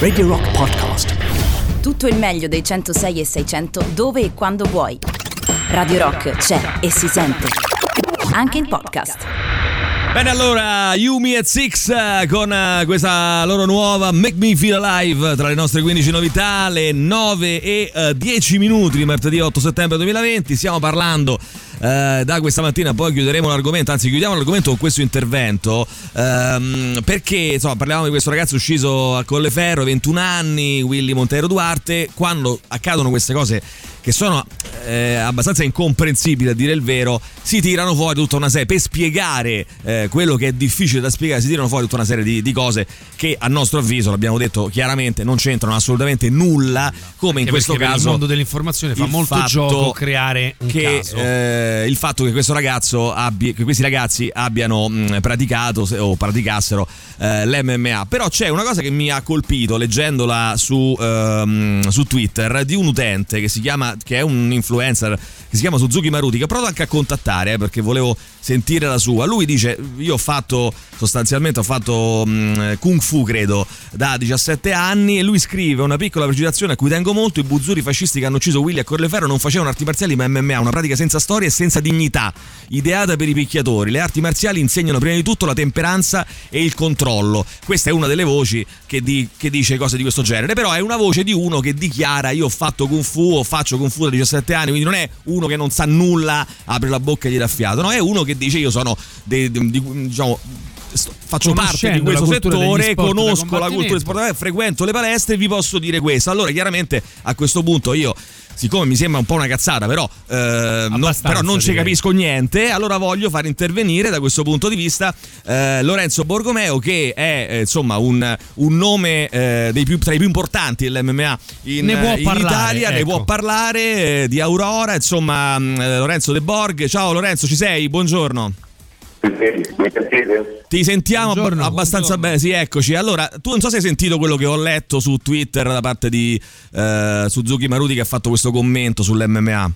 Radio Rock Podcast. Tutto il meglio dei 106 e 600 dove e quando vuoi. Radio Rock c'è e si sente. Anche in podcast. Bene allora, Yumi e Six eh, con eh, questa loro nuova Make Me Feel Alive tra le nostre 15 novità, le 9 e eh, 10 minuti di martedì 8 settembre 2020. Stiamo parlando eh, da questa mattina, poi chiuderemo l'argomento, anzi chiudiamo l'argomento con questo intervento, ehm, perché insomma parliamo di questo ragazzo uscito a Colleferro, 21 anni, Willy Montero Duarte, quando accadono queste cose che sono eh, abbastanza incomprensibili a dire il vero, si tirano fuori tutta una serie, per spiegare eh, quello che è difficile da spiegare, si tirano fuori tutta una serie di, di, cose che a nostro avviso, l'abbiamo detto chiaramente, non c'entrano assolutamente nulla, come in questo caso... Il mondo dell'informazione fa molto gioco creare un che. Eh, il fatto che questo ragazzo abbia, che questi ragazzi abbiano mh, praticato o praticassero eh, l'MMA, però c'è una cosa che mi ha colpito leggendola su, ehm, su Twitter di un utente che si chiama che è un influencer che si chiama Suzuki Maruti, che ho provato anche a contattare eh, perché volevo sentire la sua. Lui dice: Io ho fatto sostanzialmente ho fatto mh, Kung Fu, credo, da 17 anni. E lui scrive una piccola precisazione a cui tengo molto: i buzzuri fascisti che hanno ucciso Willy a Corleferro non facevano arti marziali ma MMA, una pratica senza storia e senza dignità, ideata per i picchiatori. Le arti marziali insegnano prima di tutto la temperanza e il controllo. Questa è una delle voci che, di, che dice cose di questo genere, però è una voce di uno che dichiara: Io ho fatto Kung Fu, o faccio Fu da 17 anni, quindi non è uno che non sa nulla, apre la bocca e gli dà fiato, no, è uno che dice io sono de, de, de, diciamo faccio parte di questo settore, conosco la cultura sportiva, frequento le palestre e vi posso dire questo. Allora, chiaramente a questo punto io siccome mi sembra un po' una cazzata, però, eh, no, però non ci capisco niente, allora voglio far intervenire da questo punto di vista eh, Lorenzo Borgomeo, che è eh, insomma un, un nome eh, più, tra i più importanti dell'MMA in, in parlare, Italia, ecco. ne può parlare eh, di Aurora, insomma, mh, Lorenzo De Borg. Ciao Lorenzo, ci sei? Buongiorno. Ti sentiamo Buongiorno, abbastanza buongiorno. bene, sì, eccoci. Allora, tu non so se hai sentito quello che ho letto su Twitter da parte di eh, Suzuki Maruti che ha fatto questo commento sull'MMA.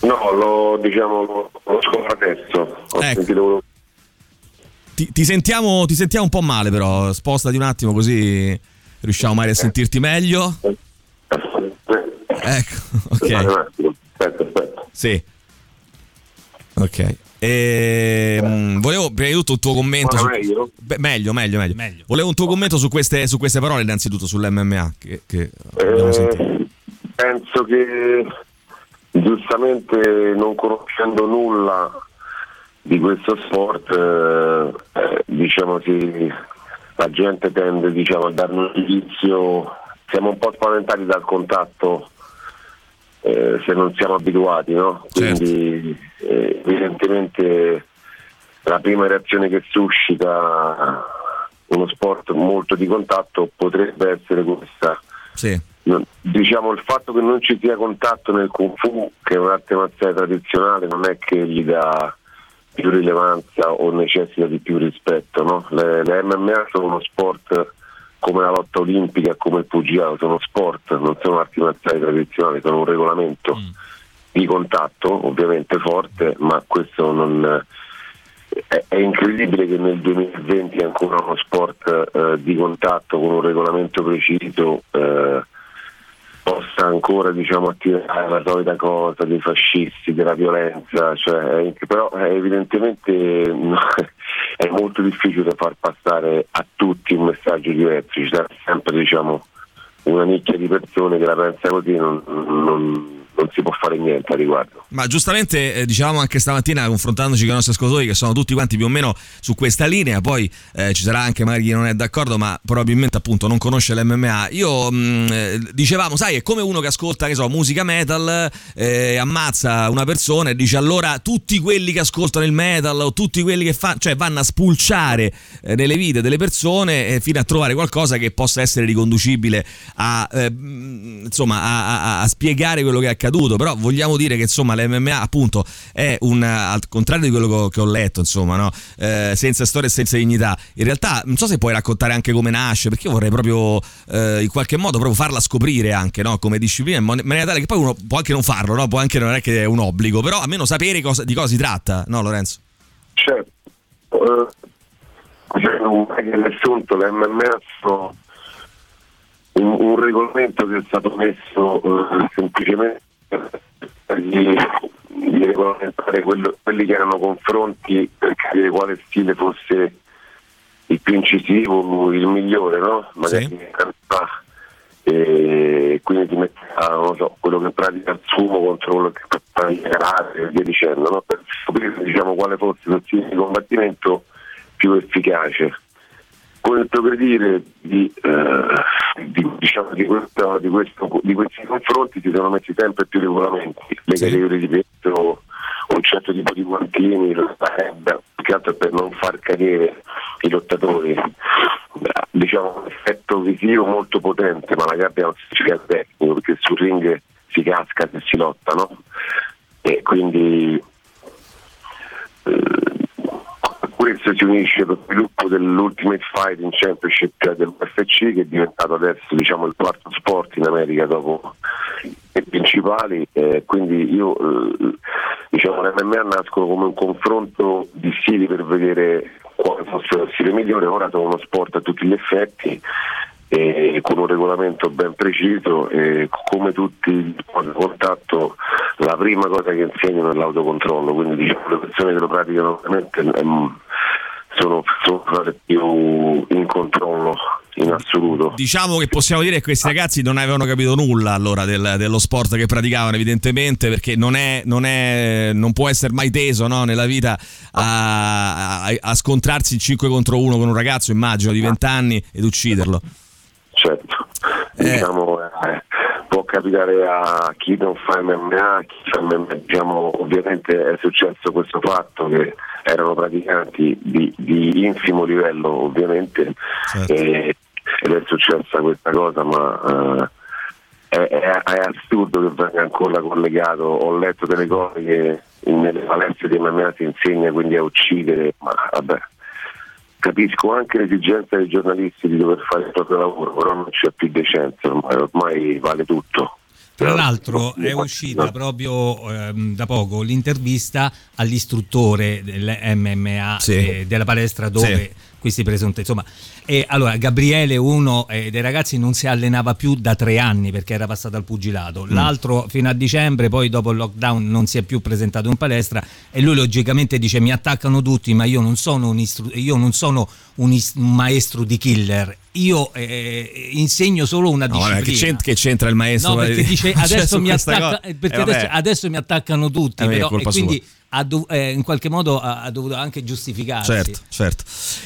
No, lo diciamo lo, lo scopro adesso. Ho Ecco. sentito quello- Ti, ti sentiamo, ti sentiamo un po' male, però spostati un attimo così riusciamo magari a sentirti meglio. Ecco, Aspetta ok. un attimo. Aspetta, aspetta. Sì. Ok. E, mm, volevo prima di tutto un tuo commento. Su- meglio? Beh, meglio, meglio, meglio, Meglio. Volevo un tuo commento su queste, su queste parole, innanzitutto sull'MMA. Che, che. Eh, penso che giustamente non conoscendo nulla di questo sport, eh, eh, diciamo che la gente tende diciamo, a darne un giudizio, siamo un po' spaventati dal contatto eh, se non siamo abituati, no? Certo. Quindi eh, evidentemente la prima reazione che suscita uno sport molto di contatto potrebbe essere questa. Sì. Diciamo il fatto che non ci sia contatto nel Kung Fu, che è un'arte marziale tradizionale, non è che gli dà più rilevanza o necessita di più rispetto. No? Le, le MMA sono uno sport come la lotta olimpica, come il pugilato, sono sport, non sono arti marziali tradizionali, sono un regolamento di contatto ovviamente forte, ma questo non è, è incredibile che nel 2020 ancora uno sport eh, di contatto con un regolamento preciso eh, possa ancora diciamo, attirare la solita cosa dei fascisti, della violenza, cioè, però eh, evidentemente è molto difficile far passare a tutti un messaggio diverso, ci sempre diciamo, una nicchia di persone che la pensa così non, non- non si può fare niente a riguardo. Ma giustamente eh, dicevamo anche stamattina confrontandoci con i nostri ascoltatori che sono tutti quanti più o meno su questa linea, poi eh, ci sarà anche magari chi non è d'accordo ma probabilmente appunto non conosce l'MMA. Io mh, eh, dicevamo, sai, è come uno che ascolta, che so, musica metal, eh, ammazza una persona e dice allora tutti quelli che ascoltano il metal o tutti quelli che fanno, cioè vanno a spulciare eh, nelle vite delle persone eh, fino a trovare qualcosa che possa essere riconducibile a, mh, insomma, a, a- a spiegare quello che è accaduto. Però vogliamo dire che insomma l'MMA appunto è un al contrario di quello che ho, letto, insomma, no? Eh, senza storia e senza dignità. In realtà non so se puoi raccontare anche come nasce, perché io vorrei proprio eh, in qualche modo proprio farla scoprire anche no? come disciplina, in maniera tale che poi uno può anche non farlo, no? può anche non è che è un obbligo, però almeno sapere cosa- di cosa si tratta, no Lorenzo? Certo, eh, cioè, non è che riassunto le MMA sono un regolamento che è stato messo eh, semplicemente di, di regolamentare quelli che erano confronti per capire quale stile fosse il più incisivo, il migliore, no? Magari sì. e quindi ti metteva non so, quello che pratica il sumo contro quello che pratica karate e via dicendo, no? per scoprire diciamo, quale fosse lo stile di combattimento più efficace con il progredire di, eh, di, diciamo, di, questo, di, questo, di, questi confronti si sono messi sempre più regolamenti, le sì. categorie di peso, un certo tipo di guantini, più che altro per non far cadere i lottatori. Diciamo un effetto visivo molto potente, ma la gabbia non significa tecnico, perché sul ring si casca se si lotta, no? E quindi eh, questo si unisce allo sviluppo dell'Ultimate Fighting Championship dell'UFC che è diventato adesso diciamo, il quarto sport in America dopo i principali eh, quindi io eh, diciamo l'MMA nascono come un confronto di stili per vedere quale fosse lo stile migliore. Ora sono uno sport a tutti gli effetti e con un regolamento ben preciso e come tutti i contatto la prima cosa che insegnano è l'autocontrollo. Quindi diciamo, le persone che lo praticano veramente ehm, sono, sono più in controllo in assoluto. Diciamo che possiamo dire che questi ragazzi non avevano capito nulla allora del, dello sport che praticavano, evidentemente, perché non, è, non, è, non può essere mai teso no, nella vita a, a, a, scontrarsi in 5 contro 1 con un ragazzo, immagino, di 20 anni ed ucciderlo. Certo, eh. diciamo, eh, può capitare a chi non fa MMA, chi fa MMA, diciamo, ovviamente è successo questo fatto che erano praticanti di, di infimo livello ovviamente certo. e, ed è successa questa cosa ma uh, è, è, è, assurdo che venga ancora collegato ho letto delle cose che nelle palestre di MMA si insegna quindi a uccidere ma vabbè capisco anche l'esigenza dei giornalisti di dover fare il proprio lavoro però non c'è più decenza ormai, ormai vale tutto tra l'altro è uscita proprio ehm, da poco l'intervista all'istruttore dell'MMA sì. eh, della palestra dove sì. Questi presunti insomma e allora Gabriele uno eh, dei ragazzi non si allenava più da tre anni perché era passato al pugilato mm. l'altro fino a dicembre poi dopo il lockdown non si è più presentato in palestra e lui logicamente dice mi attaccano tutti ma io non sono un, istru- io non sono un, ist- un maestro di killer io eh, insegno solo una disciplina. No, che, c'entra, che, c'entra, il maestro? No, perché dice adesso, mi, attacca, perché eh, adesso, adesso mi attaccano tutti, eh, però, e quindi dov- eh, in qualche modo ha, ha, dovuto anche giustificarsi. Certo, certo.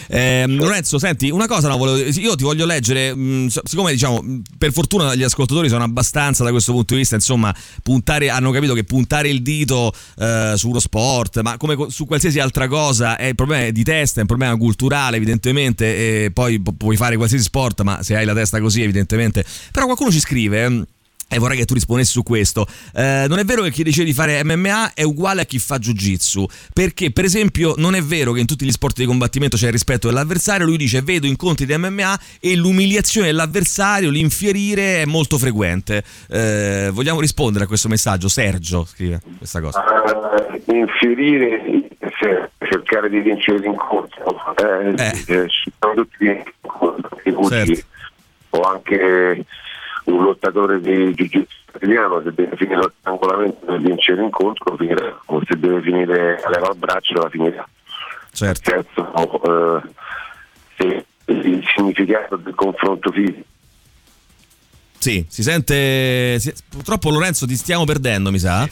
Eh, Lorenzo, senti, una cosa no, volevo, io ti voglio leggere, mh, mm, siccome diciamo, per fortuna gli ascoltatori sono abbastanza da questo punto di vista, insomma, puntare, hanno capito che puntare il dito eh, su uno sport, ma come su qualsiasi altra cosa, è il problema di testa, è un problema culturale evidentemente, e poi puoi fare qualsiasi sport, ma se hai la testa così evidentemente. Però qualcuno ci scrive e vorrei che tu rispondessi su questo. Eh, non è vero che chi decide di fare MMA è uguale a chi fa jiu-jitsu, perché per esempio non è vero che in tutti gli sport di combattimento c'è il rispetto dell'avversario, lui dice vedo incontri di MMA e l'umiliazione dell'avversario, l'infierire è molto frequente. Eh, vogliamo rispondere a questo messaggio? Sergio scrive questa cosa. Uh, infierire, cercare di vincere l'incontro, eh, eh. ci sono tutti gli incontri, certo. o anche un lottatore di jiu-jitsu italiano se deve finire lo strangolamento per vincere l'incontro finirà o se deve finire a leva al braccio la finirà certo Terzo, eh, se il significato del confronto fisico sì, si sente. Si, purtroppo, Lorenzo, ti stiamo perdendo, mi sa.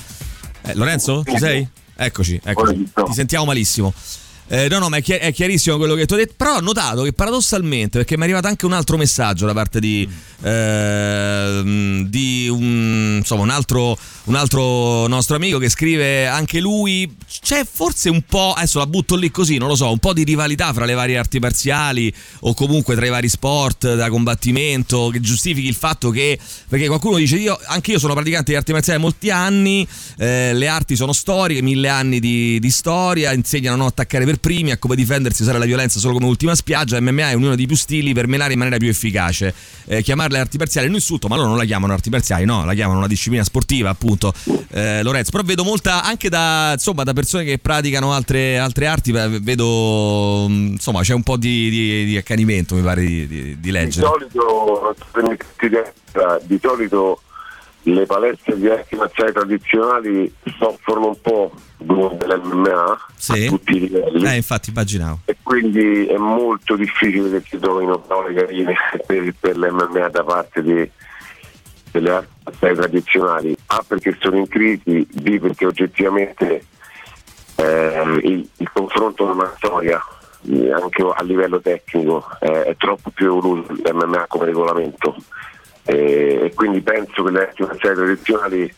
Eh, Lorenzo, ci sei? Eccoci, eccoci. Ti sentiamo malissimo. Eh, no, no, ma è, chi- è, chiarissimo quello che tu hai detto. Però ho notato che paradossalmente, perché mi è arrivato anche un altro messaggio da parte di, eh, di un, insomma, un, altro, un altro nostro amico che scrive anche lui. C'è forse un po', adesso la butto lì così, non lo so, un po' di rivalità fra le varie arti marziali o comunque tra i vari sport da combattimento che giustifichi il fatto che, perché qualcuno dice io, anche io sono praticante di arti marziali da molti anni, eh, le arti sono storiche, mille anni di, di storia, insegnano a non attaccare per primi a come difendersi usare la violenza solo come ultima spiaggia. MMA è uno dei più stili per menare in maniera più efficace. Eh, chiamarle arti marziali è un insulto, ma loro non la chiamano arti marziali, no, la chiamano una disciplina sportiva, appunto. Eh, Lorenzo, però vedo molta anche da, insomma, da persone che praticano altre, altre arti, vedo insomma c'è un po' di, di, di accanimento, mi pare di, di, di leggere. Di solito, di solito le palestre di arti marziali tradizionali soffrono un po' dell'MMA sì. a tutti i livelli. Eh, infatti immaginavo. E quindi è molto difficile che si trovino parole carine per, per l'MMA da parte di, delle arti marziali tradizionali. A perché sono in crisi, B perché oggettivamente eh, il, il, confronto con una storia eh, anche a livello tecnico eh, è troppo più evoluto l'MMA come regolamento e quindi penso che le arti marziali tradizionali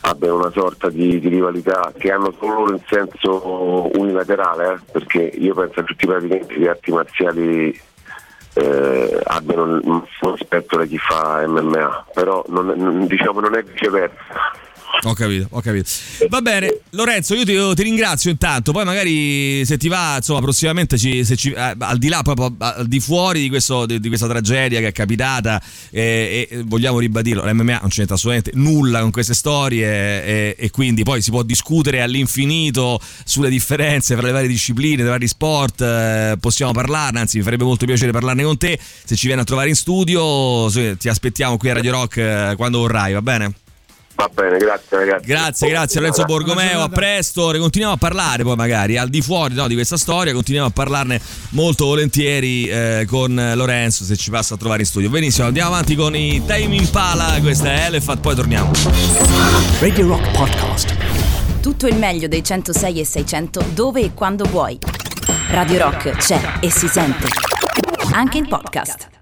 abbiano una sorta di, di, rivalità che hanno solo loro in senso unilaterale, eh? perché io penso a tutti i praticanti di arti marziali eh, abbiano massimo rispetto da chi fa MMA, però non, diciamo non è viceversa. Ho capito, ho capito. Va bene, Lorenzo, io ti, ti, ringrazio intanto. Poi magari se ti va, insomma, prossimamente ci, ci, eh, al di là, proprio al di fuori di, questo, di, di questa tragedia che è capitata, eh, e vogliamo ribadirlo, l'MMA non c'entra assolutamente nulla con queste storie e, e, quindi poi si può discutere all'infinito sulle differenze tra le varie discipline, tra i vari sport, eh, possiamo parlarne, anzi mi farebbe molto piacere parlarne con te. Se ci vieni a trovare in studio, ti aspettiamo qui a Radio Rock eh, quando vorrai, va bene? Va bene, grazie ragazzi. Grazie, grazie Lorenzo Borgomeo, a presto, ne continuiamo a parlare poi magari al di fuori no, di questa storia, continuiamo a parlarne molto volentieri eh, con Lorenzo se ci passa a trovare in studio. Benissimo, andiamo avanti con i Time Impala, questa è Elephant, poi torniamo. Radio Rock Podcast. Tutto il meglio dei 106 e 600 dove e quando vuoi. Radio Rock c'è e si sente. Anche in podcast.